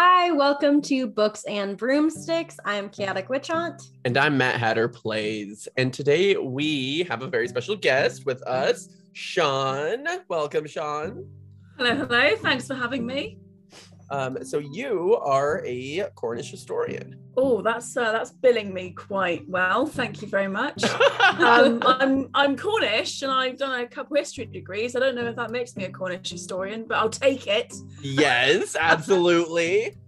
Hi, welcome to Books and Broomsticks. I'm Chaotic Witch Aunt. And I'm Matt Hatter Plays. And today we have a very special guest with us, Sian. Welcome, Sian. Hello, hello. Thanks for having me. Um, so you are a Cornish historian. Oh, that's uh, that's billing me quite well. Thank you very much. um, I'm I'm Cornish and I've done a couple history degrees. I don't know if that makes me a Cornish historian, but I'll take it. yes, absolutely.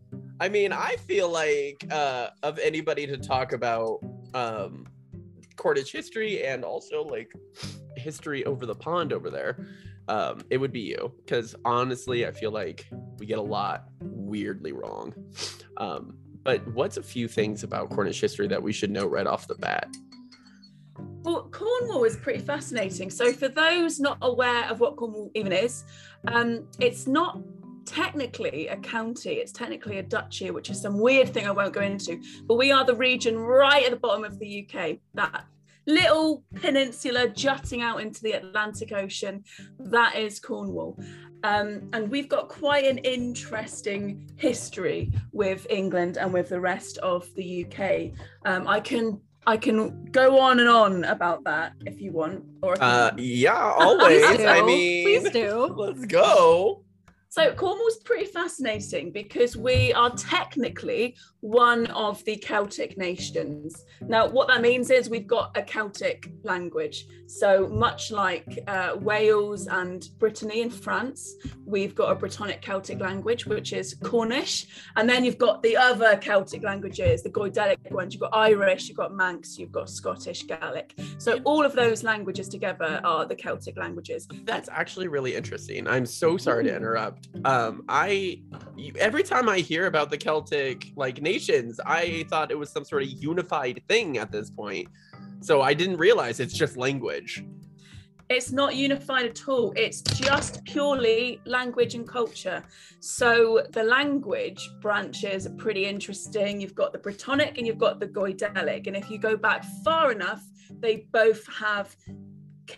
I mean, I feel like uh, of anybody to talk about um, Cornish history and also like history over the pond over there um, it would be you because honestly, I feel like we get a lot weirdly wrong. Um, but what's a few things about Cornish history that we should know right off the bat? Well, Cornwall is pretty fascinating. So, for those not aware of what Cornwall even is, um, it's not technically a county, it's technically a duchy, which is some weird thing I won't go into. But we are the region right at the bottom of the UK that little peninsula jutting out into the Atlantic Ocean. That is Cornwall. Um, and we've got quite an interesting history with England and with the rest of the UK. Um, I can I can go on and on about that if you want. Or uh, yeah, always. I mean, please do. Let's go. So Cornwall's pretty fascinating because we are technically one of the Celtic nations. Now, what that means is we've got a Celtic language. So much like uh, Wales and Brittany in France, we've got a Brittonic Celtic language, which is Cornish. And then you've got the other Celtic languages, the Goidelic ones. You've got Irish, you've got Manx, you've got Scottish Gaelic. So all of those languages together are the Celtic languages. That's actually really interesting. I'm so sorry to interrupt um i every time i hear about the celtic like nations i thought it was some sort of unified thing at this point. So i didn't realize it's just language. It's not unified at all. It's just purely language and culture. So the language branches are pretty interesting. You've got the brittonic and you've got the goidelic. And if you go back far enough they both have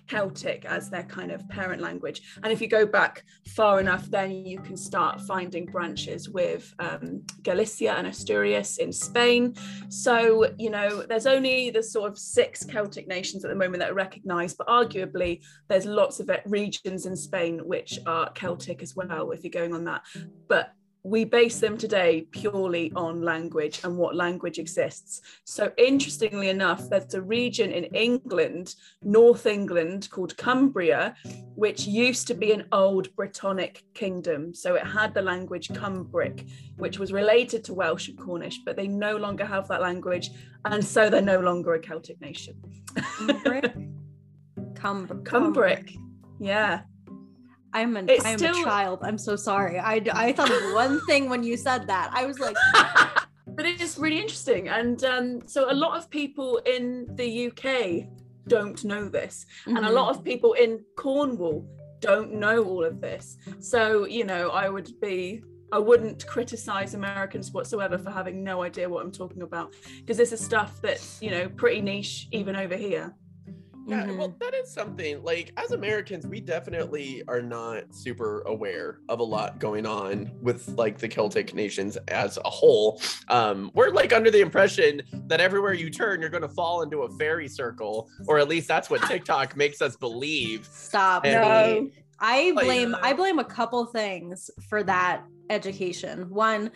Celtic as their kind of parent language. And if you go back far enough, then you can start finding branches with um, Galicia and Asturias in Spain. So, you know, there's only the sort of six Celtic nations at the moment that are recognized, but arguably there's lots of regions in Spain which are Celtic as well, if you're going on that. But we base them today purely on language and what language exists. So, interestingly enough, there's a region in England, North England, called Cumbria, which used to be an old Brittonic kingdom. So, it had the language Cumbric, which was related to Welsh and Cornish, but they no longer have that language. And so, they're no longer a Celtic nation. Cumbric? Cumbric. Yeah. I'm an I'm still... a child. I'm so sorry. I I thought of one thing when you said that. I was like but it is really interesting and um, so a lot of people in the UK don't know this mm-hmm. and a lot of mm-hmm. people in Cornwall don't know all of this. So, you know, I would be I wouldn't criticize Americans whatsoever for having no idea what I'm talking about because this is stuff that's, you know, pretty niche even over here. Yeah, mm-hmm. well, that is something like as Americans, we definitely are not super aware of a lot going on with like the Celtic nations as a whole. Um, we're like under the impression that everywhere you turn, you're going to fall into a fairy circle, or at least that's what TikTok makes us believe. Stop. And no. I blame I blame a couple things for that education. One,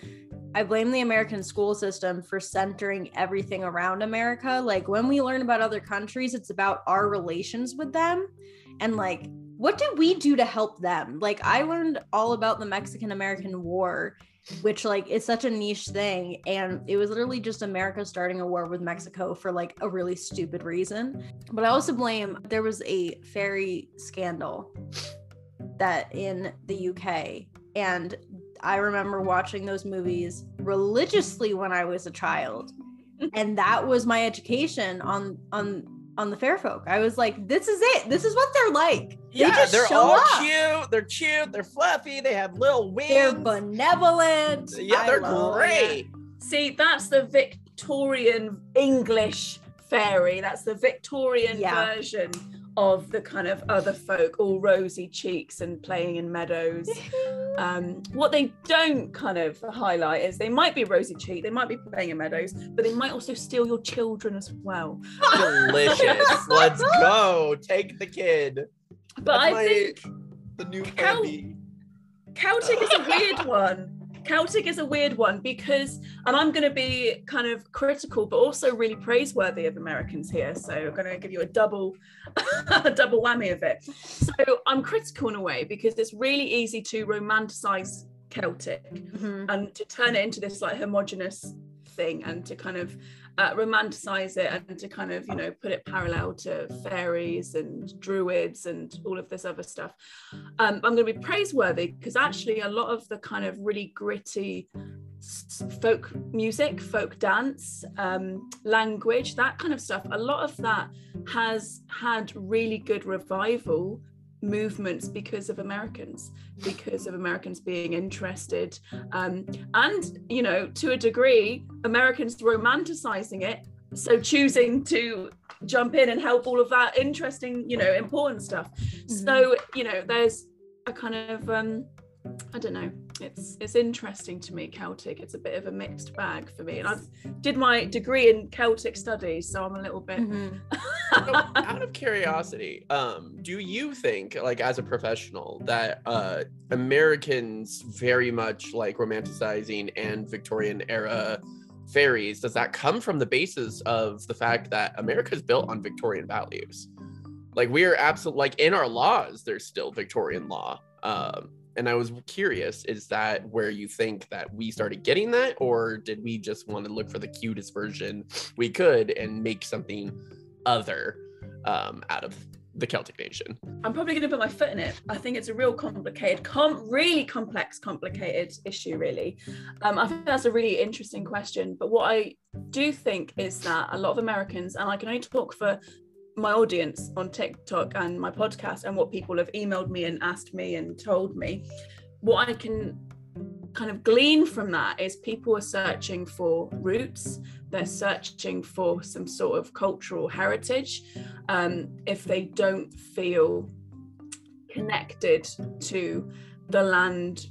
I blame the American school system for centering everything around America. Like when we learn about other countries, it's about our relations with them and like what did we do to help them? Like I learned all about the Mexican American War, which like is such a niche thing and it was literally just America starting a war with Mexico for like a really stupid reason. But I also blame there was a fairy scandal that in the UK and I remember watching those movies religiously when I was a child. And that was my education on on on the fair folk. I was like, this is it. This is what they're like. Yeah, they are all up. cute. They're cute. They're fluffy. They have little wings. They're benevolent. Yeah, they're great. See, that's the Victorian English fairy. That's the Victorian yeah. version of the kind of other folk, all rosy cheeks and playing in meadows. Um, what they don't kind of highlight is they might be rosy cheek, they might be playing in meadows, but they might also steal your children as well. Delicious. Let's go. Take the kid. But That's I my- think the new Cal- candy. Celtic is a weird one. Celtic is a weird one because, and I'm going to be kind of critical, but also really praiseworthy of Americans here. So I'm going to give you a double, a double whammy of it. So I'm critical in a way because it's really easy to romanticize Celtic Mhm. and to turn it into this like homogenous thing and to kind of uh, romanticize it and to kind of you know put it parallel to fairies and druids and all of this other stuff. Um, i'm going to be praiseworthy because actually a lot of the kind of really gritty folk music folk dance um, language that kind of stuff a lot of that has had really good revival movements because of americans because of americans being interested um, and you know to a degree americans romanticizing it so choosing to jump in and help all of that interesting you know important stuff. So you know there's a kind of um i don't know it's it's interesting to me celtic it's a bit of a mixed bag for me and i did my degree in celtic studies so i'm a little bit Mhm. So, out of curiosity, um, do you think, like as a professional, that uh, Americans very much like romanticizing and Victorian era fairies? Does that come from the basis of the fact that America is built on Victorian values? Like we are absolutely like in our laws, there's still Victorian law. Um, and I was curious, is that where you think that we started getting that, or did we just want to look for the cutest version we could and make something other um, out of the Celtic nation. I'm probably going to put my foot in it. I think it's a real complicated, com- really complex, complicated issue, really. Um, I think that's a really interesting question. But what I do think is that a lot of Americans, and I can only talk for my audience on TikTok and my podcast, and what people have emailed me and asked me and told me, what I can kind of glean from that is people are searching for roots. They're searching for some sort of cultural heritage. Um, if they don't feel connected to the land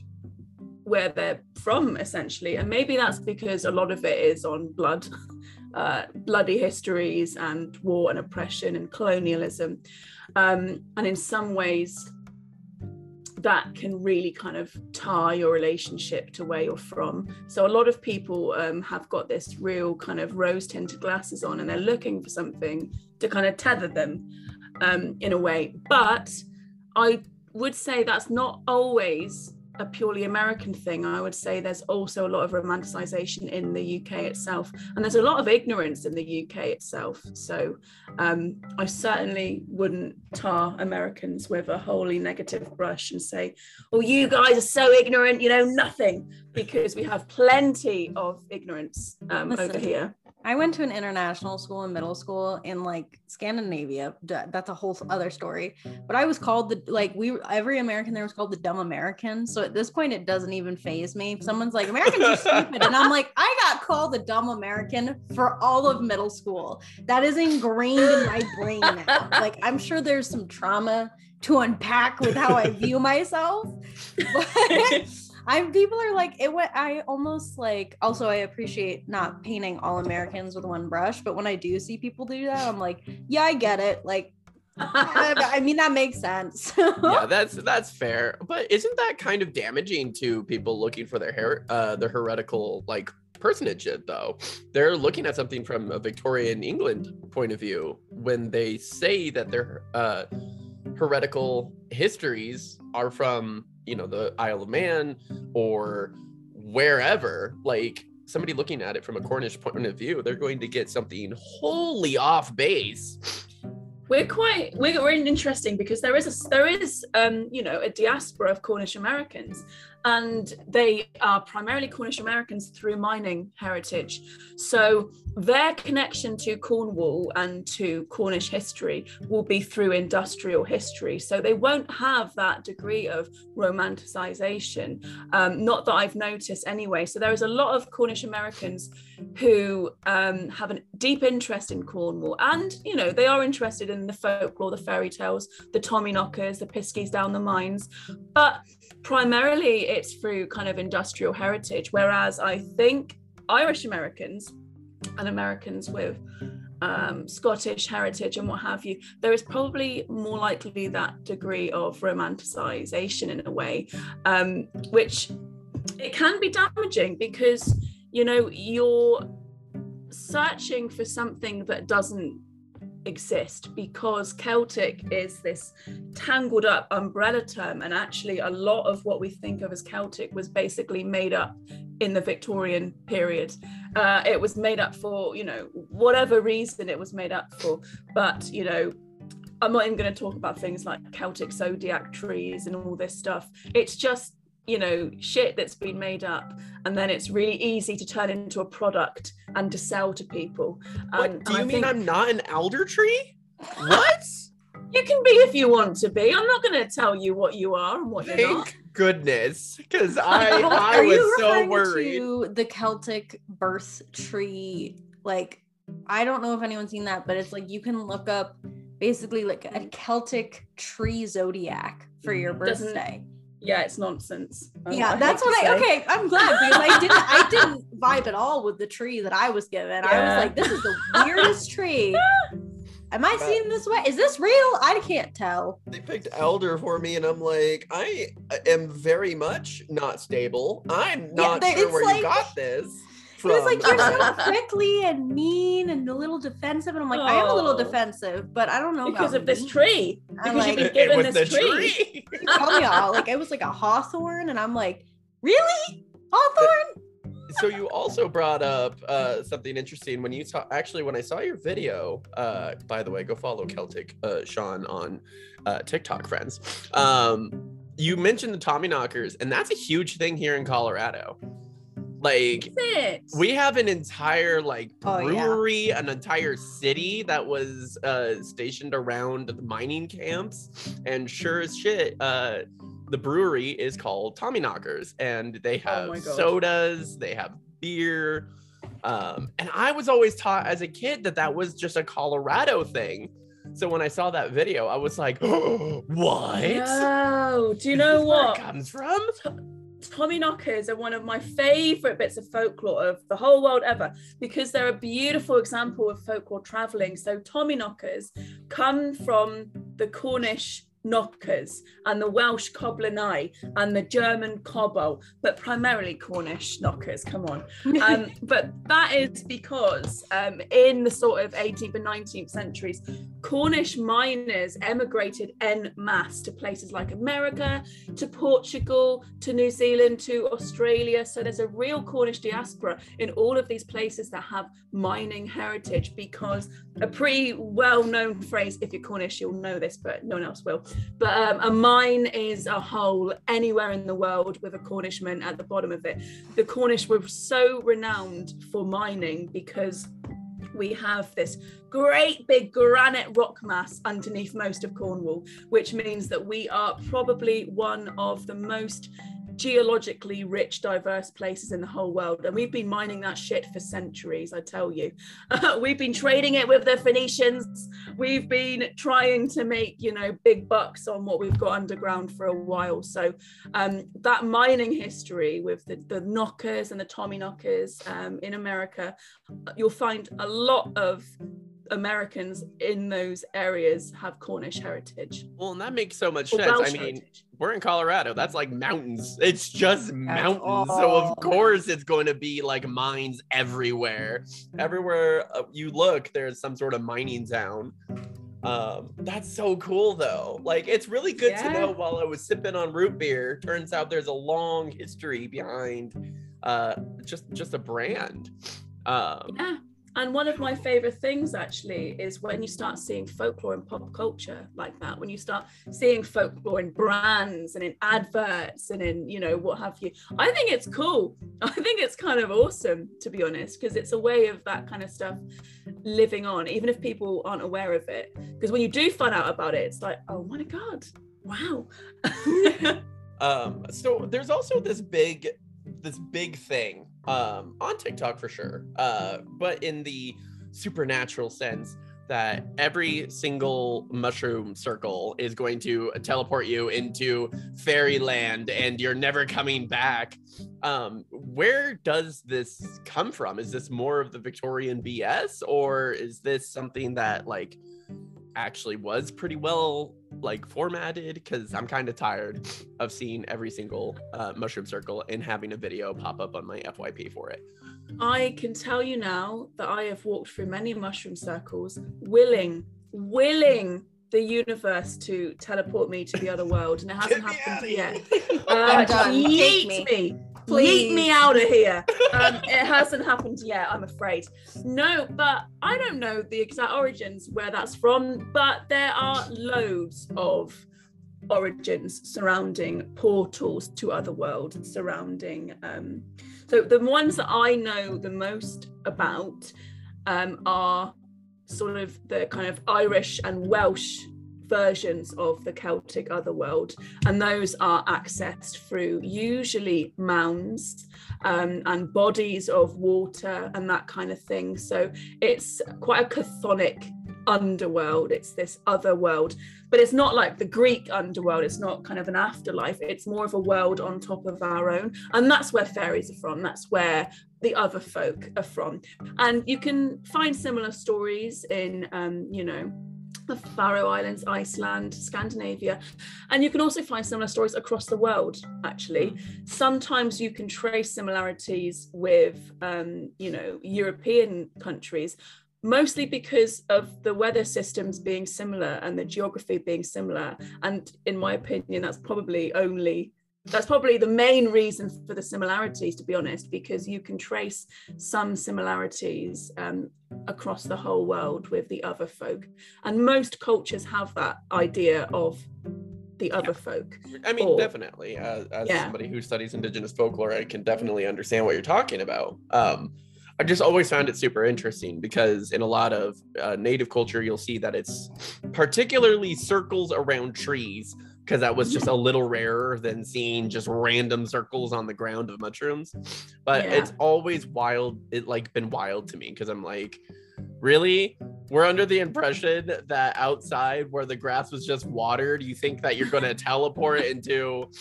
where they're from essentially. And maybe that's because a lot of it is on blood uh, bloody histories and war and oppression and colonialism um, and in some ways that can really kind of tie your relationship to where you're from. So a lot of people um, have got this real kind of rose tinted glasses on and they're looking for something to kind of tether them um, in a way. But I would say that's not always a purely American thing. I would say there's also a lot of romanticization in the UK itself, and there's a lot of ignorance in the UK itself. So um, I certainly wouldn't tar Americans with a wholly negative brush and say, "Oh, you guys are so ignorant, you know nothing," because we have plenty of ignorance um, over here. I went to an international school in middle school in like Scandinavia. That's a whole other story. But I was called the like we every American there was called the dumb American. So at this point, it doesn't even phase me. Someone's like Americans are stupid, and I'm like, I got called the dumb American for all of middle school. That is ingrained in my brain now. Like I'm sure there's some trauma to unpack with how I view myself. But I'm people are like it went I almost like also I appreciate not painting all Americans with one brush, but when I do see people do that, I'm like, yeah, I get it. Like I, mean that makes sense. yeah, that's that's fair. But isn't that kind of damaging to people looking for their hair uh their heretical like personage though? They're looking at something from a Victorian England point of view when they say that their uh heretical histories are from, you know, the Isle of Man or wherever, like somebody looking at it from a Cornish point of view, they're going to get something wholly off base. We're quite we're, we're interesting because there is a there is um you know a diaspora of Cornish Americans, and they are primarily Cornish Americans through mining heritage. So their connection to Cornwall and to Cornish history will be through industrial history. So they won't have that degree of romanticization, um, not that I've noticed anyway. So there is a lot of Cornish Americans who um, have a deep interest in Cornwall, and you know they are interested in the folklore, the fairy tales, the Tommyknockers, the Piskies down the mines, but primarily it's through kind of industrial heritage. Whereas I think Irish Americans and Americans with um, Scottish heritage and what have you, there is probably more likely that degree of romanticization in a way, um, which it can be damaging because you know you're searching for something that doesn't exist because Celtic is this tangled up umbrella term, and actually, a lot of what we think of as Celtic was basically made up in the Victorian period. Uh, it was made up for, you know, whatever reason it was made up for. But, you know, I'm not even going to talk about things like Celtic zodiac trees and all this stuff. It's just you know shit that's been made up and then it's really easy to turn into a product and to sell to people. What, um, do you mean think... i'm not an elder tree? What? You can be if you want to be. I'm not going to tell you what you are and what Thank you're not. goodness because i i was so worried to the celtic birth tree? Like i don't know if anyone's seen that but it's like you can look up basically like a celtic tree zodiac for your birthday. Doesn't yeah, it's nonsense. Oh, yeah, I that's what I. Okay, I'm glad because I didn't. I didn't vibe at all with the tree that I was given. Yeah. I was like, this is the weirdest tree. Am I seeing this way? Is this real? I can't tell. They picked elder for me, and I'm like, I am very much not stable. I'm not yeah, sure where like, you got this from. He was like, "You're so prickly and mean and a little defensive," and I'm like, oh. "I am a little defensive, but I don't know because of me. this tree. I'm because like, you've been given this tree." tree. Tell me all. Like it was like a hawthorn, and I'm like, "Really, hawthorn?" so you also brought up uh, something interesting when you saw actually when I saw your video. Uh, by the way, go follow Celtic uh, Sian on uh, TikTok, friends. Um, you mentioned the Tommyknockers, and that's a huge thing here in Colorado. Like we have an entire like brewery, oh, yeah. an entire city that was uh, stationed around the mining camps, and sure as shit, uh, the brewery is called Tommy Tommyknockers, and they oh have oh sodas, they have beer. Um, and I was always taught as a kid that that was just a Colorado thing. So when I saw that video, I was like, oh, "What? No, do you know what comes from?" Tommyknockers are one of my favorite bits of folklore of the whole world ever because they're a beautiful example of folklore traveling. So, Tommyknockers come from the Cornish knockers and the Welsh coblynau and the German kobold, but primarily Cornish knockers. Come on. Um, but that is because um, in the sort of 18th and 19th centuries, Cornish miners emigrated en masse to places like America, to Portugal, to New Zealand, to Australia. So there's a real Cornish diaspora in all of these places that have mining heritage because a pretty well known phrase, if you're Cornish, you'll know this, but no one else will but um, a mine is a hole anywhere in the world with a Cornishman at the bottom of it. The Cornish were so renowned for mining because we have this great big granite rock mass underneath most of Cornwall, which means that we are probably one of the most geologically rich, diverse places in the whole world. And we've been mining that shit for centuries, I tell you. We've been trading it with the Phoenicians. We've been trying to make, you know, big bucks on what we've got underground for a while. So um, that mining history with the, the knockers and the Tommyknockers um, in America, you'll find a lot of Americans in those areas have Cornish heritage. Well, and that makes so much or sense. Welsh I mean, heritage. we're in Colorado. That's like mountains. It's just mountains. So of course it's going to be like mines everywhere. Everywhere uh, you look, there's some sort of mining town. Um, that's so cool though. Like it's really good yeah. to know while I was sipping on root beer, turns out there's a long history behind uh just just a brand. Um yeah And one of my favorite things actually is when you start seeing folklore in pop culture like that, when you start seeing folklore in brands and in adverts and in, you know, what have you. I think it's cool. I think it's kind of awesome, to be honest, because it's a way of that kind of stuff living on, even if people aren't aware of it. Because when you do find out about it, it's like, oh my God, wow. um, so there's also this big this big thing um, on TikTok for sure, uh, but in the supernatural sense that every single mushroom circle is going to teleport you into fairyland and you're never coming back. Um, where does this come from? Is this more of the Victorian BS or is this something that like actually was pretty well like formatted because I'm kind of tired of seeing every single uh, mushroom circle and having a video pop up on my FYP for it. I can tell you now that I have walked through many mushroom circles, willing, willing the universe to teleport me to the other world, and it hasn't happened yet. Uh, yeet me. me. Please. Yeet me out of here. Um, it hasn't happened yet, I'm afraid. No, but I don't know the exact origins where that's from, but there are loads of origins surrounding portals to other worlds, surrounding. Um, so the ones that I know the most about um, are sort of the kind of Irish and Welsh versions of the Celtic otherworld, and those are accessed through usually mounds um, and bodies of water and that kind of thing. So it's quite a chthonic underworld. It's this other world, but it's not like the Greek underworld. It's not kind of an afterlife. It's more of a world on top of our own, and that's where fairies are from. That's where the other folk are from, and you can find similar stories in, um, you know the Faroe Islands, Iceland, Scandinavia. And you can also find similar stories across the world, actually. Sometimes you can trace similarities with, um, you know, European countries, mostly because of the weather systems being similar and the geography being similar. And in my opinion, that's probably only that's probably the main reason for the similarities to be honest because you can trace some similarities um, across the whole world with the other folk and most cultures have that idea of the other yeah. folk i mean or, definitely uh, as yeah. somebody who studies indigenous folklore i can definitely understand what you're talking about um, I just always found it super interesting because in a lot of uh, native culture, you'll see that it's particularly circles around trees because that was just a little rarer than seeing just random circles on the ground of mushrooms. But yeah. it's always wild. It like been wild to me because I'm like, really? We're under the impression that outside where the grass was just watered, you think that you're going to teleport into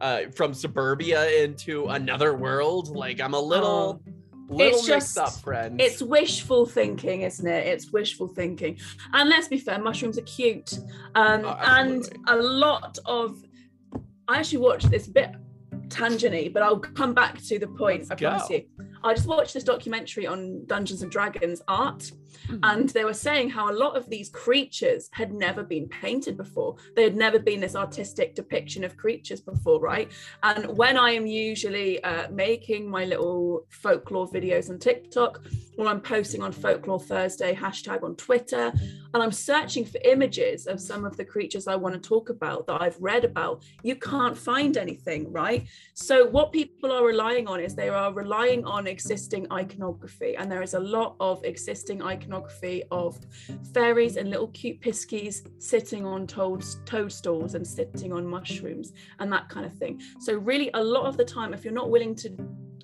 uh, from suburbia into another world? Like I'm a little. Oh Little it's just up, friends. It's wishful thinking, isn't it? It's wishful thinking. And let's be fair, mushrooms are cute. Um, oh, and a lot of I actually watched this bit tangenty, but I'll come back to the point. Let's I promise go. you. I just watched this documentary on Dungeons and Dragons art, mm-hmm. and they were saying how a lot of these creatures had never been painted before. They had never been this artistic depiction of creatures before, right? And when I am usually uh, making my little folklore videos on TikTok, or I'm posting on Folklore Thursday hashtag on Twitter, and I'm searching for images of some of the creatures I want to talk about that I've read about, you can't find anything, right? So what people are relying on is they are relying on existing iconography, and there is a lot of existing iconography of fairies and little cute piskies sitting on toad, toadstools and sitting on mushrooms and that kind of thing. So, really, a lot of the time, if you're not willing to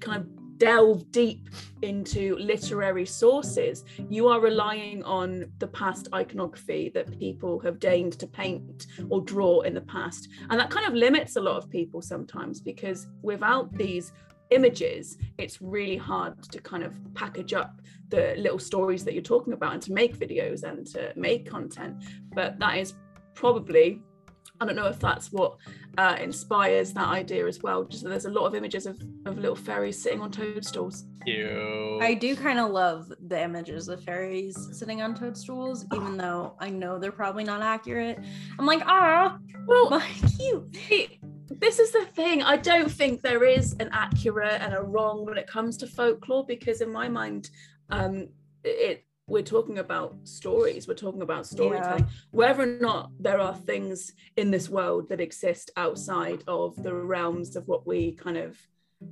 kind of delve deep into literary sources, you are relying on the past iconography that people have deigned to paint or draw in the past. And that kind of limits a lot of people sometimes because without these images, it's really hard to kind of package up the little stories that you're talking about and to make videos and to make content. But that is probably I don't know if that's what uh, inspires that idea as well. Just there's a lot of images of, of little fairies sitting on toadstools. Ew. I do kind of love the images of fairies sitting on toadstools, even though I know they're probably not accurate. I'm like, ah, well, cute this is the thing. I don't think there is an accurate and a wrong when it comes to folklore because, in my mind, um, it we're talking about stories we're talking about storytelling yeah. whether or not there are things in this world that exist outside of the realms of what we kind of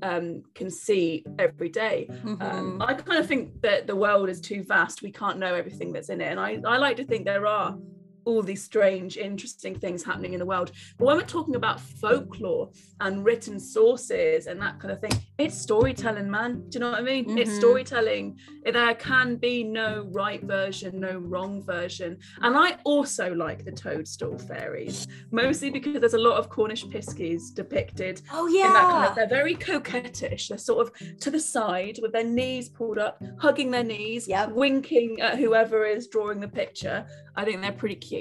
um, can see every day. Um, mm-hmm. Um, I kind of think that the world is too vast. We can't know everything that's in it. And I, I like to think there are all these strange, interesting things happening in the world. But when we're talking about folklore and written sources and that kind of thing, it's storytelling, man. Do you know what I mean? Mm-hmm. It's storytelling. There can be no right version, no wrong version. And I also like the toadstool fairies, mostly because there's a lot of Cornish piskies depicted. Oh, yeah. Kind of, they're very coquettish. They're sort of to the side with their knees pulled up, hugging their knees, yep. winking at whoever is drawing the picture. I think they're pretty cute.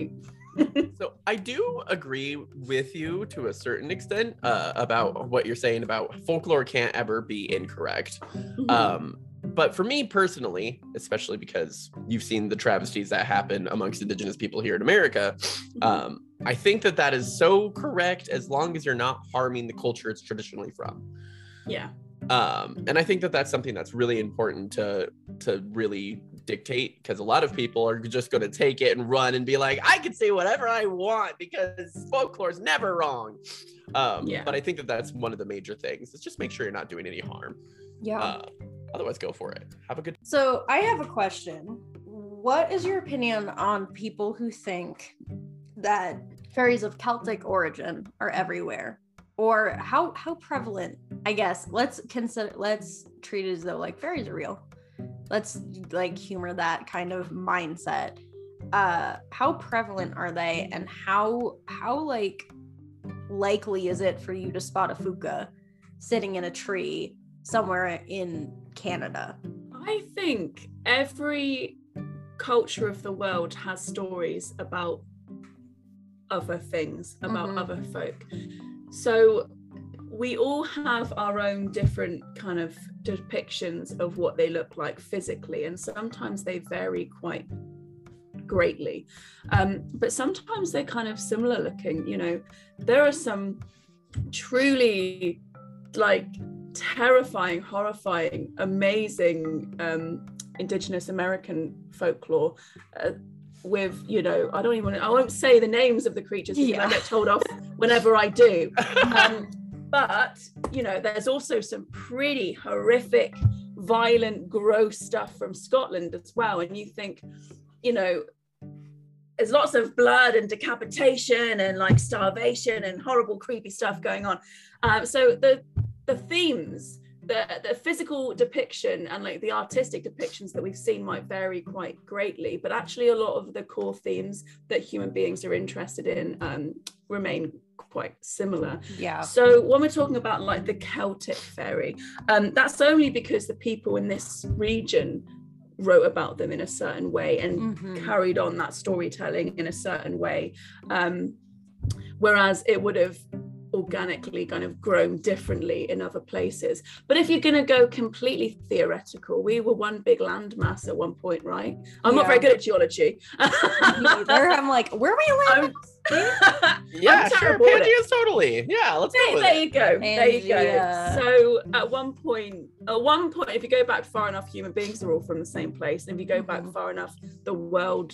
So I do agree with you to a certain extent uh, about what you're saying about folklore can't ever be incorrect. Mm-hmm. Um, but for me personally, especially because you've seen the travesties that happen amongst Indigenous people here in America, mm-hmm. um, I think that that is so correct as long as you're not harming the culture it's traditionally from. Yeah. Um, and I think that that's something that's really important to to really dictate because a lot of people are just going to take it and run and be like, I can say whatever I want because folklore is never wrong. Um, yeah. But I think that that's one of the major things. Is just make sure you're not doing any harm. Yeah. Uh, otherwise, go for it. Have a good. So I have a question. What is your opinion on people who think that fairies of Celtic origin are everywhere? Or how how prevalent? I guess let's consider let's treat it as though like fairies are real let's like humor that kind of mindset. Uh how prevalent are they and how how like likely is it for you to spot a fuka sitting in a tree somewhere in canada? I think every culture of the world has stories about other things about mm-hmm. other folk. So we all have our own different kind of depictions of what they look like physically, and sometimes they vary quite greatly. Um, but sometimes they're kind of similar looking. You know, there are some truly like terrifying, horrifying, amazing um, Indigenous American folklore. Uh, with you know i don't even i won't say the names of the creatures because yeah. i get told off whenever i do um, but, you know, there's also some pretty horrific, violent, gross stuff from Scotland as well. And you think, you know, there's lots of blood and decapitation and like starvation and horrible, creepy stuff going on. Um, so the the themes the, the physical depiction and like the artistic depictions that we've seen might vary quite greatly, but actually a lot of the core themes that human beings are interested in um, remain quite similar. Yeah. So when we're talking about like the Celtic fairy, um, that's only because the people in this region wrote about them in a certain way and mm-hmm. carried on that storytelling in a certain way. Um, whereas it would have organically kind of grown differently in other places. But if you're going to go completely theoretical, we were one big landmass at one point, right? I'm yeah. not very good at geology. I'm like, where are we landing? yeah, sure. Pangea's totally. Yeah, let's there, go. there you go. Pangea. There you go. So at one point, at one point, if you go back far enough, human beings are all from the same place. And if you go back mm-hmm. far enough, the world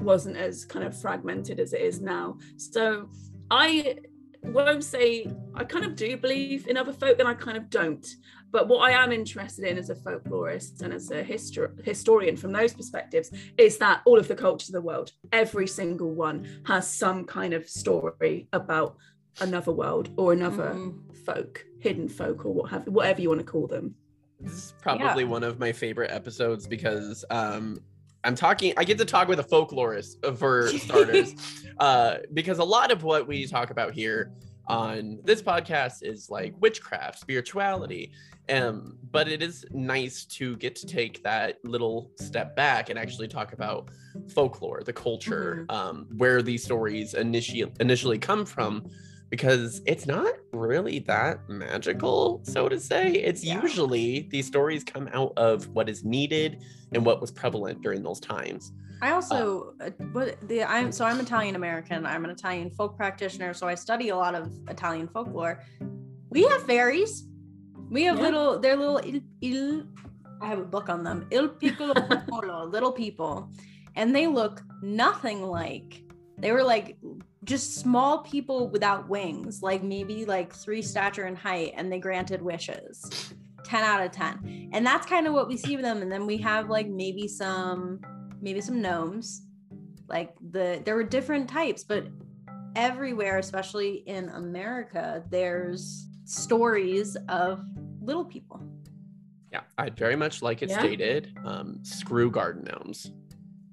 wasn't as kind of fragmented as it is now. So I won't say I kind of do believe in other folk and I kind of don't. But what I am interested in as a folklorist and as a histor- historian from those perspectives is that all of the cultures of the world, every single one, has some kind of story about another world or another mm-hmm. folk, hidden folk, or what have whatever you want to call them. This is probably yeah. one of my favorite episodes because um, I'm talking, I get to talk with a folklorist uh, for starters, uh, because a lot of what we talk about here on this podcast is like witchcraft, spirituality. Um, but it is nice to get to take that little step back and actually talk about folklore, the culture, mm-hmm. um, where these stories initially initially come from, because it's not really that magical, so to say. It's yeah. usually these stories come out of what is needed and what was prevalent during those times. I also, uh, but the I'm so I'm Italian American. I'm an Italian folk practitioner, so I study a lot of Italian folklore. We have fairies. We have yeah. little, they're little il, il, I have a book on them. Il piccolo popolo, little people, and they look nothing like. They were like just small people without wings, like maybe like three stature in height, and they granted wishes. 10 out of 10. And that's kind of what we see of them. And then we have like maybe some, maybe some gnomes. Like the there were different types, but everywhere, especially in America, there's stories of little people. Yeah, I'd very much like it Yeah. stated. Um, screw garden gnomes.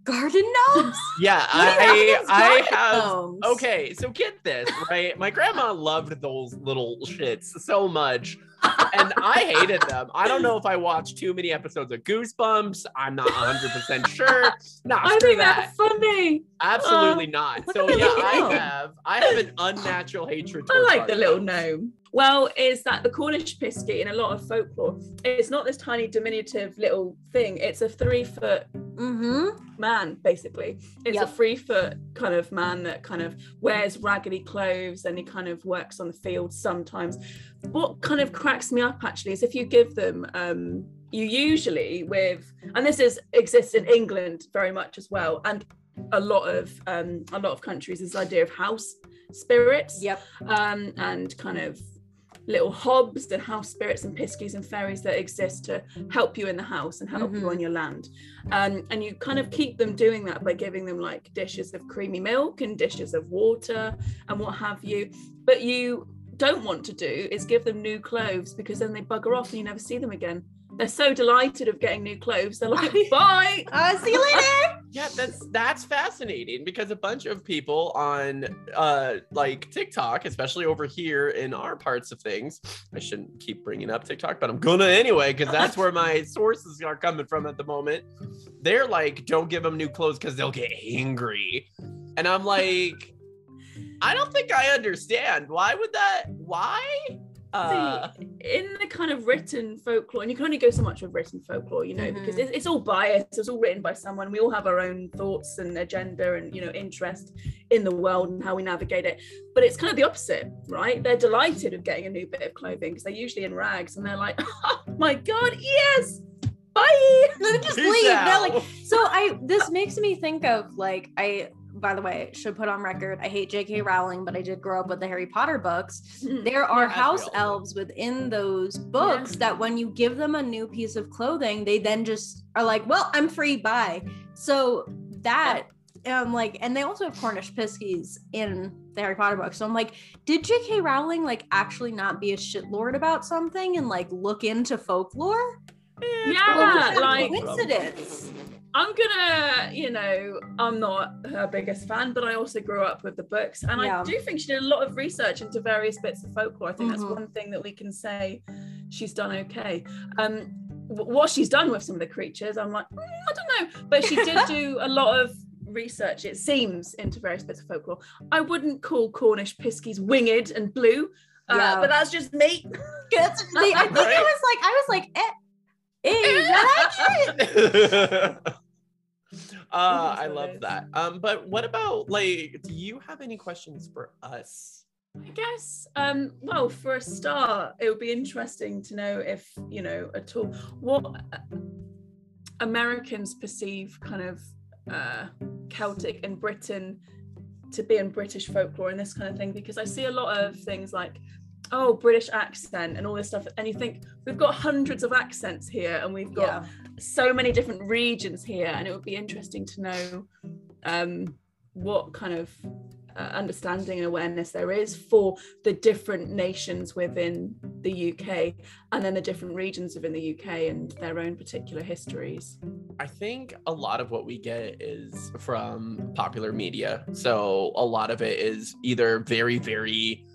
Garden gnomes. Yeah, What I I have gnomes? Okay, so get this, right? My grandma loved those little shits so much, and I hated them. I don't know if I watched too many episodes of Goosebumps. I'm not 100% sure. Nah, I think that. that's funny. Absolutely oh, not. So yeah, I have I have an unnatural hatred I like the little gnome. Well, is that the Cornish pisky in a lot of folklore? It's not this tiny diminutive little thing. It's a three foot Mm-hmm. man, basically. It's a three foot kind of man that kind of wears raggedy clothes and he kind of works on the field sometimes. What kind of cracks me up actually is if you give them um you usually with and this is exists in England very much as well and a lot of um a lot of countries this idea of house spirits Yep. um, and kind of little hobs and house spirits and piskies and fairies that exist to help you in the house and help you Mhm. on your land. Um, and you kind of keep them doing that by giving them like dishes of creamy milk and dishes of water and what have you. But you don't want to do is give them new clothes because then they bugger off and you never see them again. They're so delighted of getting new clothes. They're like, bye. Uh, see you later. Yeah, that's that's fascinating because a bunch of people on uh like TikTok, especially over here in our parts of things, I shouldn't keep bringing up TikTok, but I'm gonna anyway because that's where my sources are coming from at the moment. They're like, don't give them new clothes because they'll get angry, and I'm like, I don't think I understand. Why would that? Why? Uh, in the kind of written folklore, and you can only go so much with written folklore, you know, because Mhm. it's, it's all biased. It's all written by someone. We all have our own thoughts and agenda and you know interest in the world and how we navigate it. But it's kind of the opposite, right? They're delighted of getting a new bit of clothing because they're usually in rags, and they're like, "Oh my god, yes, bye." Let me just peace leave. No, out. like so I this makes me think of like I by the way, should put on record, I hate J.K. Rowling, but I did grow up with the Harry Potter books. There are Yeah, house elves within those books that when you give them a new piece of clothing, they then just are like, "Well, I'm free, bye." So that um like and they also have Cornish piskies in the Harry Potter books. So I'm like, did J.K. Rowling like actually not be a shitlord about something and like look into folklore? Yeah, that like- coincidence. I'm gonna, you know, I'm not her biggest fan, but I also grew up with the books, and Yeah. I do think she did a lot of research into various bits of folklore. I think that's Mhm. one thing that we can say she's done okay. Um, what she's done with some of the creatures, I'm like, "Mm, I don't know, but she did do a lot of research. It seems into various bits of folklore. I wouldn't call Cornish piskies winged and blue, uh, Yeah. but that's just me. That's, they, I think Right. I was like, I was like, eh, is that accurate? Uh, I love that. Um, but what about like, do you have any questions for us? I guess, um, well, for a start, it would be interesting to know if, you know, at all what uh, Americans perceive kind of uh, Celtic and Britain to be in British folklore and this kind of thing, because I see a lot of things like, oh, British accent and all this stuff. And you think we've got hundreds of accents here and we've got Yeah. so many different regions here, and it would be interesting to know um, what kind of uh, understanding and awareness there is for the different nations within the UK and then the different regions within the UK and their own particular histories. I think a lot of what we get is from popular media. So a lot of it is either very, very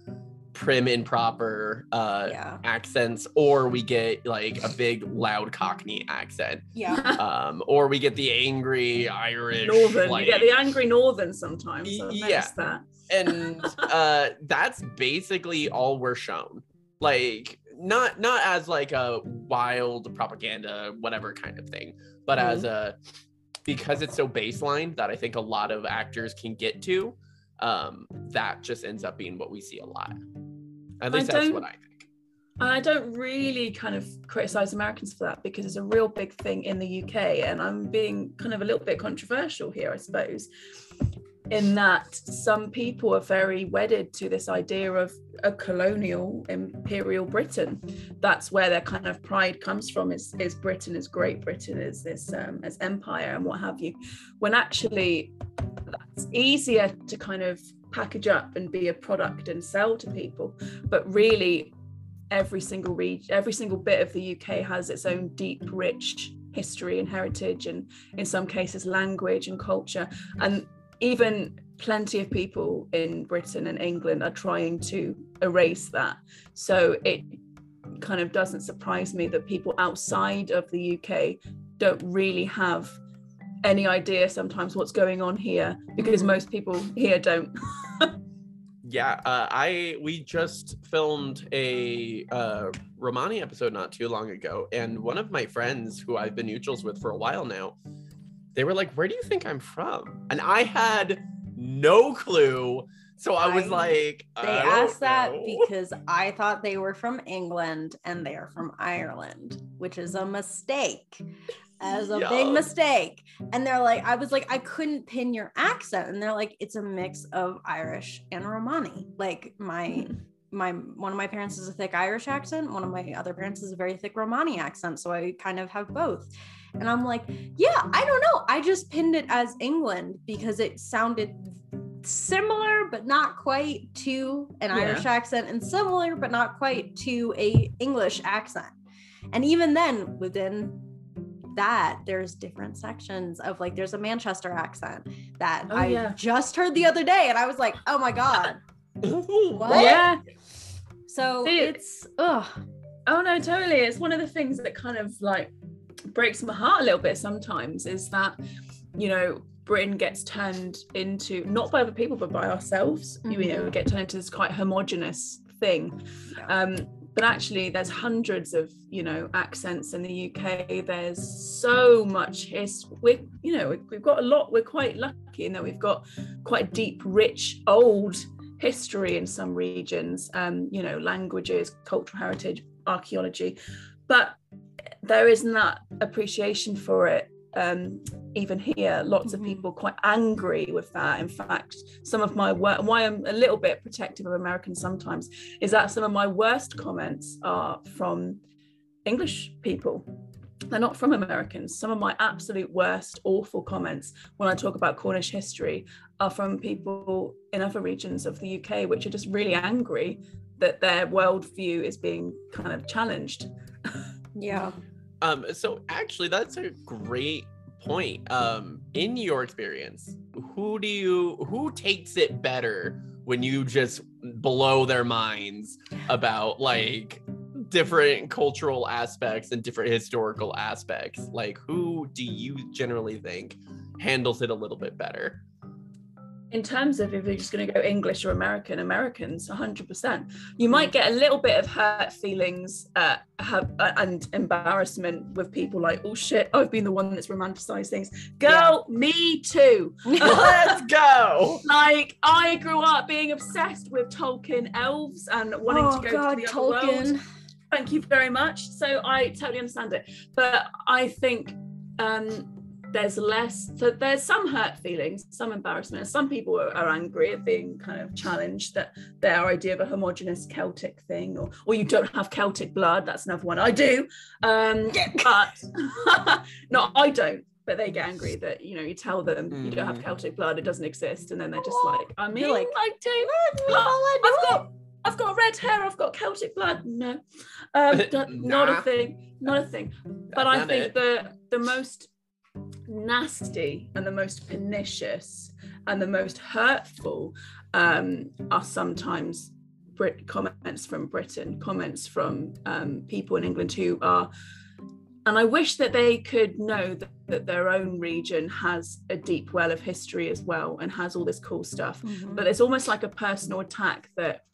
prim and proper uh, Yeah. accents, or we get like a big, loud Cockney accent, Yeah. um, or we get the angry Irish. Northern, like- you get the angry Northern sometimes. So Yeah. that. and uh that's basically all we're shown like not not as like a wild propaganda whatever kind of thing but as a because it's so baseline that i think a lot of actors can get to um that just ends up being what we see a lot at I that's what don't- i think I don't really kind of criticize Americans for that because it's a real big thing in the UK. And I'm being kind of a little bit controversial here, I suppose, in that some people are very wedded to this idea of a colonial imperial Britain. That's where their kind of pride comes from is, is Britain, is Great Britain, is this um, as empire and what have you. When actually that's easier to kind of package up and be a product and sell to people. But really every single region, every single bit of the UK has its own deep, rich history and heritage, and in some cases, language and culture. And even plenty of people in Britain and England are trying to erase that. So it kind of doesn't surprise me that people outside of the UK don't really have any idea sometimes what's going on here because most people here don't. yeah uh, i we just filmed a uh, romani episode not too long ago and one of my friends who i've been neutrals with for a while now they were like where do you think i'm from? And i had no clue. So i was I, like they asked that because i thought they were from england and they are from ireland which is a mistake as a Yo. big mistake. And they're like, I was like, I couldn't pin your accent. And they're like, it's a mix of Irish and Romani. Like my my one of my parents is a thick Irish accent, one of my other parents is a very thick Romani accent. So I kind of have both. And I'm like, yeah, I don't know. I just pinned it as England because it sounded similar but not quite to an yeah. Irish accent and similar but not quite to a English accent. And even then within that there's different sections of like there's a Manchester accent that oh, I yeah. just heard the other day and I was like, oh my God. what? Yeah. So See, it's ugh. Oh no, totally. It's one of the things that kind of like breaks my heart a little bit sometimes is that, you know, Britain gets turned into not by other people but by ourselves. Mm-hmm. You know, we get turned into this quite homogenous thing. Yeah. Um, but actually there's hundreds of you know accents in the uk there's so much history we you know we've got a lot we're quite lucky in that we've got quite deep rich old history in some regions um you know languages cultural heritage archaeology. But there isn't that appreciation for it um, even here lots of mm-hmm. people quite angry with that. In fact some of my work why i'm a little bit protective of americans sometimes is that some of my worst comments are from english people. They're not from americans. Some of my absolute worst awful comments when i talk about cornish history are from people in other regions of the uk which are just really angry that their worldview is being kind of challenged. Yeah um, so actually, that's a great point. Um, in your experience, who do you who takes it better when you just blow their minds about like different cultural aspects and different historical aspects? Like, who do you generally think handles it a little bit better? In terms of if you're just going to go English or American, Americans, 100%. You might get a little bit of hurt feelings uh, have, uh, and embarrassment with people like, oh shit, I've been the one that's romanticized things. Girl, yeah. me too. Let's go. Like, I grew up being obsessed with Tolkien elves and wanting oh, to go God, to the Tolkien. other world. Thank you very much. So I totally understand it. But I think um, there's less so there's some hurt feelings some embarrassment some people are, are, angry at being kind of challenged that their idea of a homogenous celtic thing or or you don't have celtic blood that's another one i do um but no i don't but they get angry that you know you tell them mm. you don't have mm. celtic blood it doesn't exist and then they're just like i mean like i do i've got I've got red hair. I've got Celtic blood. No, um, nah. not a thing. Not a thing. But I think it. the the most nasty and the most pernicious and the most hurtful um, are sometimes Brit- comments from Britain, comments from um, people in England who are. And I wish that they could know that, that, their own region has a deep well of history as well and has all this cool stuff. Mm-hmm. But it's almost like a personal attack that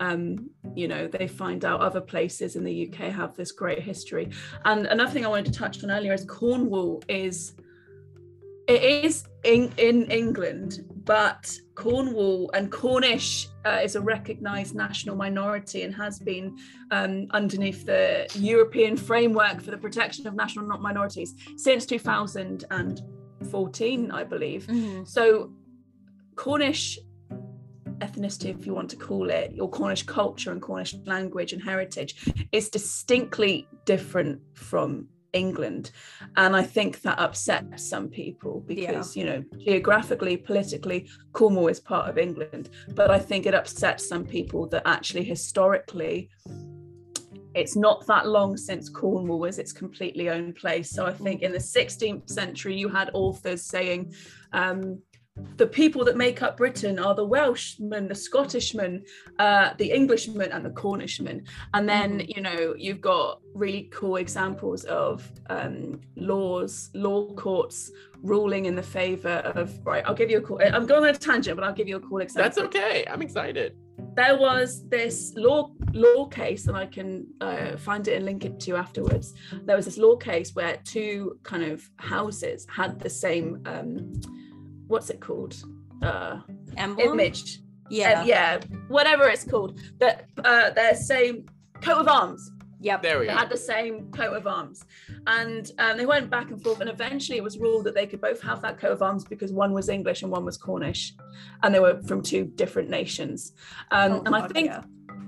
um, you know, they find out other places in the UK have this great history. And another thing I wanted to touch on earlier is Cornwall is it is in in England but Cornwall and Cornish uh, is a recognised national minority and has been um, underneath the European framework for the protection of national minorities since 2014, I believe. Mm-hmm. So, Cornish ethnicity, if you want to call it, your Cornish culture and Cornish language and heritage, is distinctly different from England. And I think that upsets some people because, yeah. you know, geographically, politically, Cornwall is part of England. But I think it upsets some people that actually historically it's not that long since Cornwall was its completely own place. So I think in the 16th century, you had authors saying, um, the people that make up Britain are the Welshmen, the Scottishmen, uh, the Englishmen, and the Cornishmen. And then, mm-hmm. you know, you've got really cool examples of um, laws, law courts ruling in the favor of, right, I'll give you a call. I'm going on a tangent, but I'll give you a cool example. That's okay. I'm excited. There was this law law case, and I can uh, find it and link it to you afterwards. There was this law case where two kind of houses had the same um, what's it called? Uh, Emblem? Image. Yeah. Uh, yeah. Whatever it's called. That uh, their same coat of arms. Yep. There we they go. had the same coat of arms. And um, they went back and forth. And eventually it was ruled that they could both have that coat of arms because one was English and one was Cornish. And they were from two different nations. Um, oh, and I think yeah.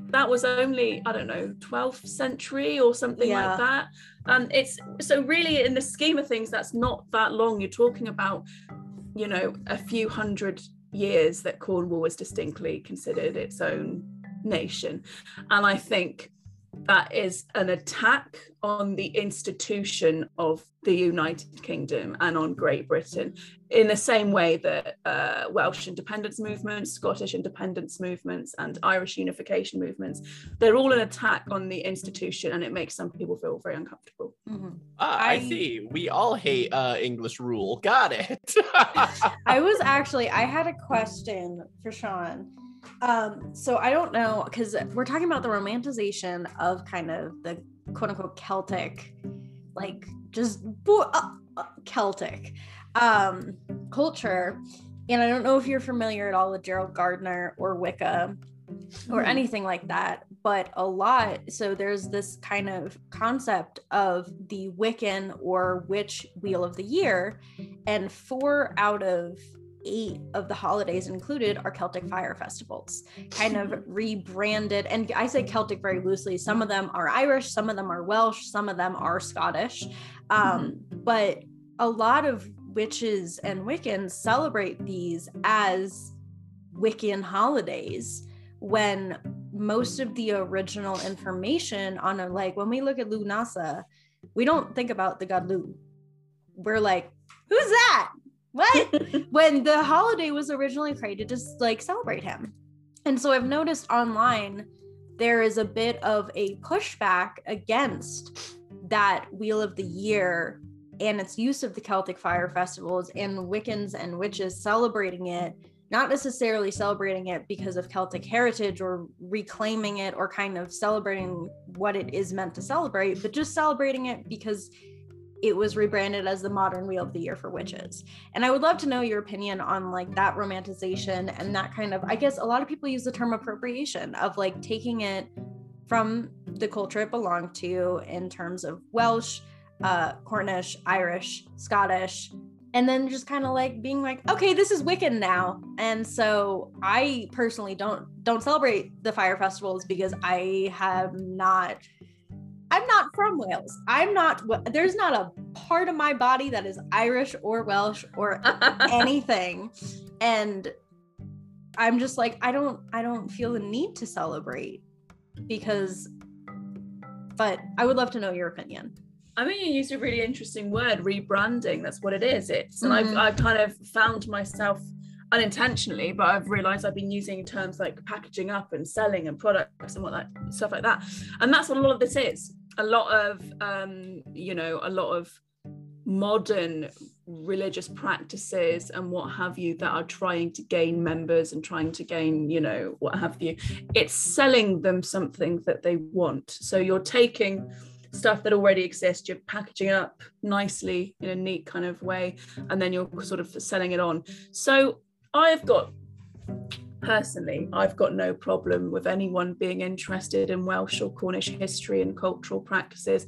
that was only, I don't know, 12th century or something yeah. like that. And it's so really in the scheme of things, that's not that long. You're talking about you know, a few hundred years that Cornwall was distinctly considered its own nation. And I think that is an attack on the institution of the United Kingdom and on Great Britain in the same way that uh, Welsh independence movements, Scottish independence movements, and Irish unification movements, they're all an attack on the institution and it makes some people feel very uncomfortable. Mm-hmm. Ah, I, I, see. We all hate uh, English rule. Got it. I was actually, I had a question for Sian. Um, so I don't know, because we're talking about the romanticization of kind of the quote unquote Celtic, like just uh, uh, Celtic um, culture. And I don't know if you're familiar at all with Gerald Gardner or Wicca or hmm. anything like that, but a lot. So there's this kind of concept of the Wiccan or witch wheel of the year, and four out of eight of the holidays included are Celtic fire festivals, kind of rebranded. And I say Celtic very loosely. Some of them are Irish, some of them are Welsh, some of them are Scottish. Um, but a lot of witches and Wiccans celebrate these as Wiccan holidays when most of the original information on a like when we look at Lughnasadh, we don't think about the god Lugh. We're like, who's that? What? when the holiday was originally created to like celebrate him. And so I've noticed online there is a bit of a pushback against that Wheel of the Year and its use of the Celtic fire festivals and Wiccans and witches celebrating it, not necessarily celebrating it because of Celtic heritage or reclaiming it or kind of celebrating what it is meant to celebrate, but just celebrating it because it was rebranded as the modern wheel of the year for witches. And I would love to know your opinion on like that romanticization and that kind of I guess a lot of people use the term appropriation of like taking it from the culture it belonged to in terms of Welsh, uh, Cornish, Irish, Scottish, and then just kind of like being like, okay, this is Wiccan now. And so I personally don't don't celebrate the fire festivals because I have not. I'm not from Wales. I'm not. There's not a part of my body that is Irish or Welsh or anything, and I'm just like I don't. I don't feel the need to celebrate because. But I would love to know your opinion. I mean, you used a really interesting word, rebranding. That's what it is. It's, and mm-hmm. I've, I've kind of found myself unintentionally, but I've realized I've been using terms like packaging up and selling and products and what that stuff like that. And that's what a lot of this is. A lot of, um, you know, a lot of modern religious practices and what have you that are trying to gain members and trying to gain you know what have you it's selling them something that they want so you're taking stuff that already exists you're packaging up nicely in a neat kind of way and then you're sort of selling it on so I've got personally, I've got no problem with anyone being interested in Welsh or Cornish history and cultural practices.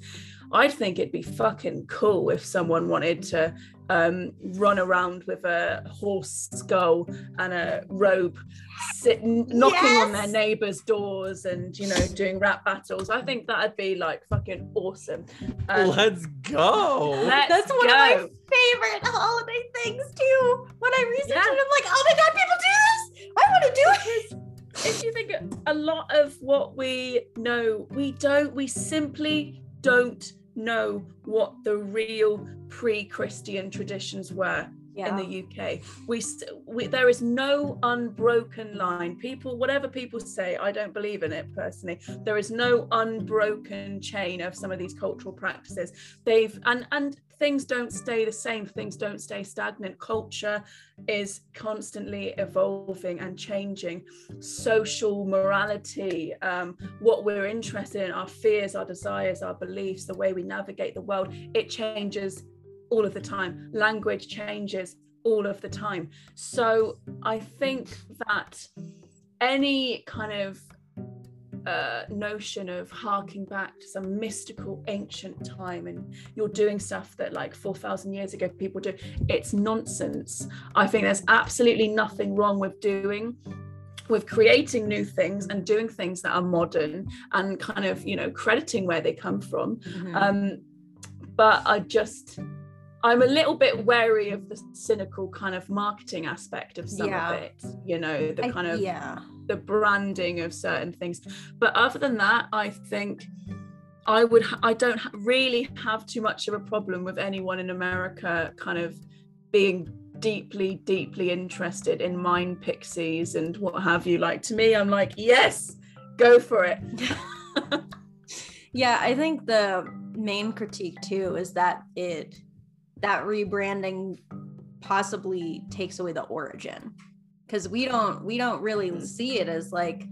I'd think it'd be fucking cool if someone wanted to um, run around with a horse skull and a robe, sitting knocking yes! on their neighbors' doors and you know doing rap battles. I think that'd be like fucking awesome. Um, let's go. Let's That's one go. of my favorite holiday things too. When I research yeah. it, I'm like, oh my god, people do this. I want to do it. If you think a lot of what we know, we don't. We simply don't know what the real pre-Christian traditions were yeah. in the UK. We, we there is no unbroken line. People, whatever people say, I don't believe in it personally. There is no unbroken chain of some of these cultural practices. They've and and things don't stay the same. Things don't stay stagnant. Culture is constantly evolving and changing. Social morality, um, what we're interested in, our fears, our desires, our beliefs, the way we navigate the world, it changes all of the time. Language changes all of the time. So I think that any kind of uh, notion of harking back to some mystical ancient time and you're doing stuff that like 4,000 years ago people do, it's nonsense. I think there's absolutely nothing wrong with doing with creating new things and doing things that are modern and kind of you know crediting where they come from mm-hmm. um, but i just I'm a little bit wary of the cynical kind of marketing aspect of some yeah. of it, you know, the kind of yeah. the branding of certain things. But other than that, I think I would I don't really have too much of a problem with anyone in America kind of being deeply deeply interested in mind pixies and what have you like to me I'm like yes go for it yeah I think the main critique too is that it that rebranding possibly takes away the origin because we don't we don't really mm-hmm. see it as like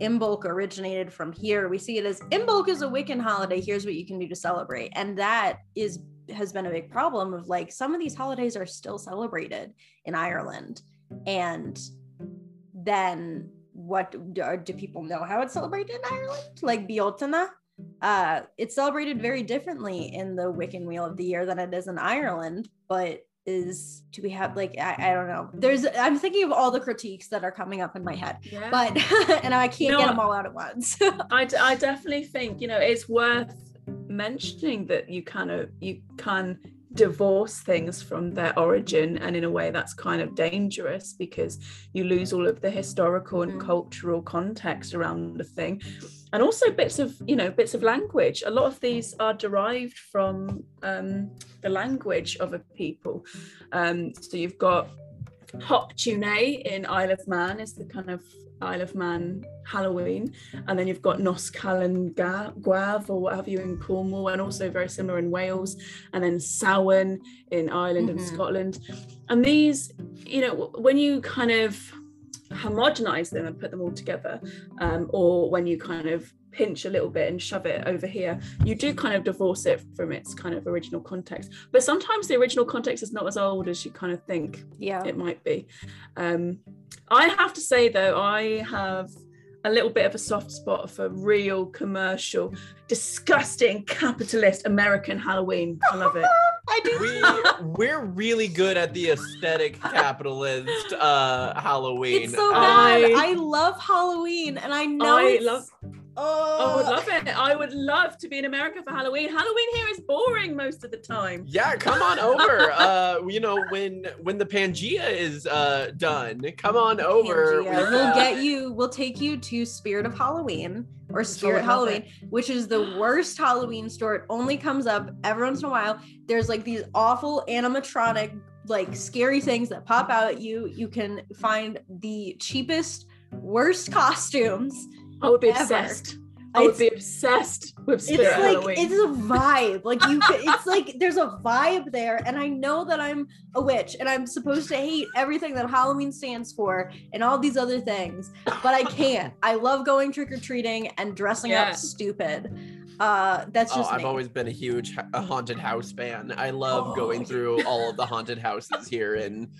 Imbolc originated from here. We see it as Imbolc is a Wiccan holiday. Here's what you can do to celebrate. And that is has been a big problem of like some of these holidays are still celebrated in Ireland. And then what do, do people know how it's celebrated in Ireland? Like Bealtaine? Uh, it's celebrated very differently in the Wiccan Wheel of the Year than it is in Ireland, but is do we have like I, I, don't know there's i'm thinking of all the critiques that are coming up in my head yeah. but and i can't know, get them all out at once I, I definitely think you know it's worth mentioning that you kind of you can divorce things from their origin and in a way that's kind of dangerous because you lose all of the historical and mm. cultural context around the thing and also bits of you know bits of language a lot of these are derived from um, the language of a people um, so you've got Hop-tu-Naa isle of man is the kind of Isle of Man Halloween, and then you've got Nos Calan Gwav or what have you in Cornwall, and also very similar in Wales, and then Samhain in Ireland mm-hmm. and Scotland. And these, you know, when you kind of homogenize them and put them all together, um, or when you kind of pinch a little bit and shove it over here, you do kind of divorce it from its kind of original context. But sometimes the original context is not as old as you kind of think yeah. it might be. Um, I have to say though, I have a little bit of a soft spot for real commercial, disgusting capitalist American Halloween. I love it. I do. We we're really good at the aesthetic capitalist uh Halloween. It's so bad. I, I love Halloween, and I know I love. Oh. I would love it. I would love to be in America for Halloween. Halloween here is boring most of the time. Yeah, come on over. uh, you know, when when the Pangea is uh done, come on over. We, will get you. We'll take you to Spirit of Halloween or Spirit Halloween, which is the worst Halloween store. It only comes up every once in a while. There's like these awful animatronic, like scary things that pop out at you. You can find the cheapest, worst costumes. I would be ever. obsessed. I would be obsessed with Spirit it's like Halloween. it's a vibe. Like you, it's like there's a vibe there, and I know that I'm a witch, and I'm supposed to hate everything that Halloween stands for and all these other things, but I can't. I love going trick or treating and dressing yeah. up stupid. Uh, that's just. Oh, I've always been a huge ha- a haunted house fan. I love oh. going through all of the haunted houses here in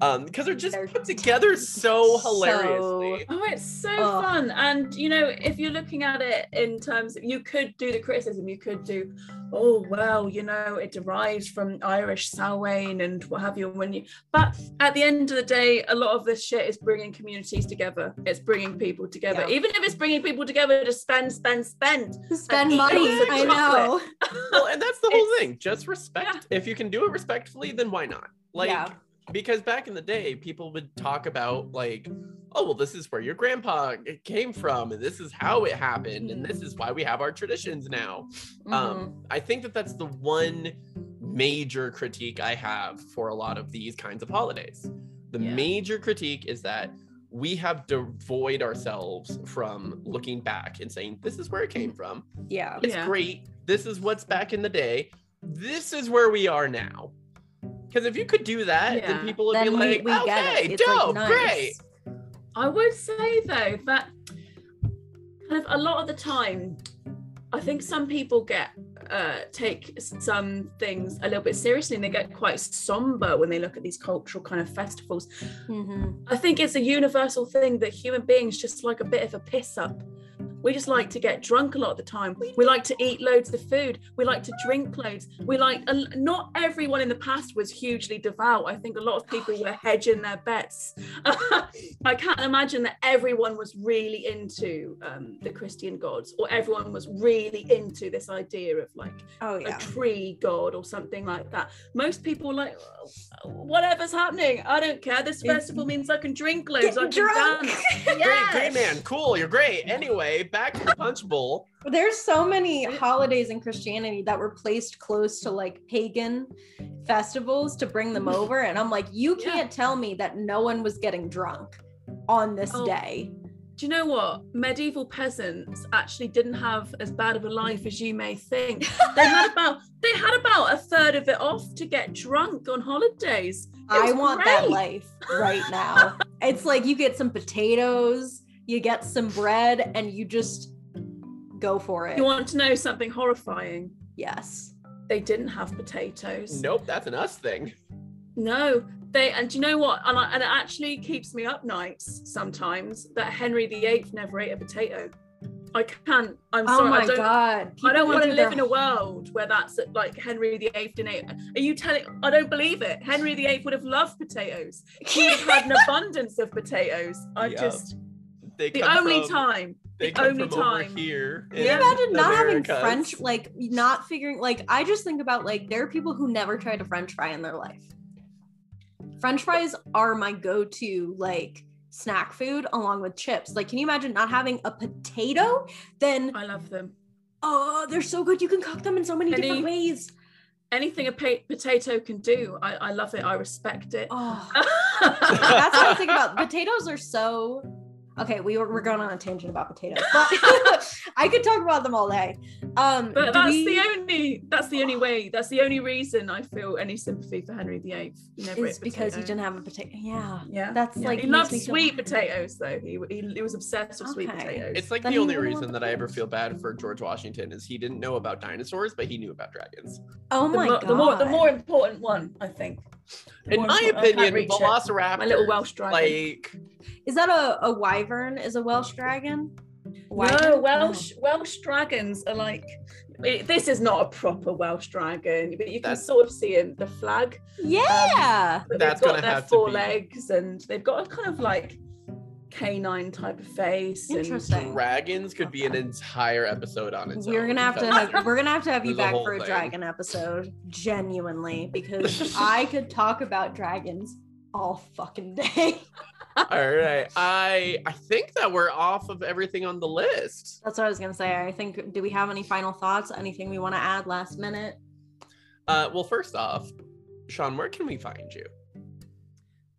um because they're just they're put together so hilariously. oh it's so oh. fun. And you know if you're looking at it in terms of you could do the criticism you could do oh well you know it derives from irish samhain and what have you when you but at the end of the day a lot of this shit is bringing communities together. It's bringing people together. Yeah. even if it's bringing people together to spend spend spend. Spend money i know. well and that's the whole thing. Just respect. Yeah. if you can do it respectfully then why not? Like yeah because back in the day people would talk about like oh well this is where your grandpa came from and this is how it happened and this is why we have our traditions now. Um, mm-hmm. um, i think that that's the one major critique i have for a lot of these kinds of holidays. The yeah. major critique is that we have devoid ourselves from looking back and saying this is where it came from. Yeah. It's yeah. great. This is what's back in the day. This is where we are now because if you could do that, yeah. then people would then be we, like, we okay, dope, like, nice. great. I would say though that kind of a lot of the time, I think some people get uh, take some things a little bit seriously and they get quite somber when they look at these cultural kind of festivals. Mm-hmm. I think it's a universal thing that human beings just like a bit of a piss up we just like to get drunk a lot of the time. We like to eat loads of food. We like to drink loads. We like, uh, not everyone in the past was hugely devout. I think a lot of people were hedging their bets. I can't imagine that everyone was really into um, the Christian gods or everyone was really into this idea of like oh, yeah. a tree god or something like that. Most people like, whatever's happening, I don't care. This festival means I can drink loads. I can drunk. dance. yes. Great, great man. Cool. You're great. Anyway, back to the punch bowl. There's so many holidays in Christianity that were placed close to like pagan festivals to bring them over. And I'm like, you can't yeah. tell me that no one was getting drunk on this oh. day do you know what medieval peasants actually didn't have as bad of a life as you may think they had about they had about a third of it off to get drunk on holidays i want great. that life right now it's like you get some potatoes you get some bread and you just go for it you want to know something horrifying yes they didn't have potatoes nope that's an us thing no they and do you know what and, I, and it actually keeps me up nights sometimes that henry viii never ate a potato I can't. I'm oh sorry. my I don't, god! People I don't want to live their... in a world where that's like Henry VIII didn't. Eat. Are you telling? I don't believe it. Henry VIII would have loved potatoes. He would have had an abundance of potatoes. I yeah. just. They the only from, time. The only time here. Can you imagine not having French, like not figuring? Like I just think about like there are people who never tried a French fry in their life. French fries are my go-to like snack food along with chips. Like, can you imagine not having a potato? Then I love them. Oh, they're so good. You can cook them in so many Any, different ways. Anything a pa- potato can do, I, I love it. I respect it. Oh. That's what I think about. Potatoes are so okay we were, we're going on a tangent about potatoes but i could talk about them all day. Um but that's we... the only that's the only way that's the only reason i feel any sympathy for henry viii is because he didn't have a potato yeah. Yeah. That's yeah. like he loved sweet potatoes though. He, he, he, was obsessed with okay. sweet potatoes. It's like then the only reason that i ever feel bad for george washington is he didn't know about dinosaurs but he knew about dragons. Oh my the, god the more the more important one i think in my opinion velociraptor my little welsh dragon like is that a, a wyvern? Is a Welsh dragon? Wyvern? No, Welsh oh. Welsh dragons are like it, this is not a proper Welsh dragon, but you can that's, sort of see in the flag. Yeah, um, that's got their four legs, and they've got a kind of like canine type of face. Interesting. And dragons could be an entire episode on its own we're Gonna have to have, we're gonna have to have you back for a thing. dragon episode, genuinely, because I could talk about dragons all fucking day. all right. I I think that we're off of everything on the list. That's what I was gonna say. I think do we have any final thoughts? Anything we want to add last minute? Uh well first off, Sian, where can we find you?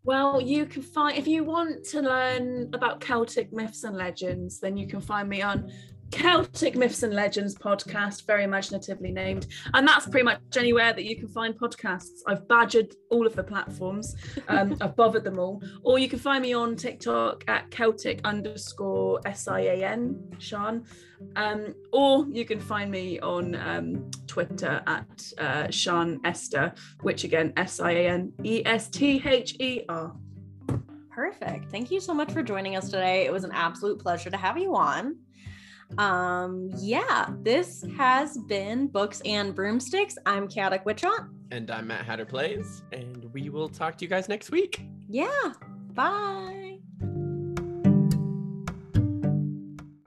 Well, you can find if you want to learn about Celtic myths and legends, then you can find me on Celtic Myths and Legends podcast, very imaginatively named. And that's pretty much anywhere that you can find podcasts. I've badgered all of the platforms, um, I've bothered them all. Or you can find me on TikTok at Celtic underscore S I A N, Sian. Um, or you can find me on um, Twitter at uh, Sian Esther, which again, S I A N E S T H E R. Perfect. Thank you so much for joining us today. It was an absolute pleasure to have you on. Um, yeah, this has been Books and Broomsticks. I'm Chaotic Witchot. And I'm Matt Hatter Plays. And we will talk to you guys next week. Yeah. Bye.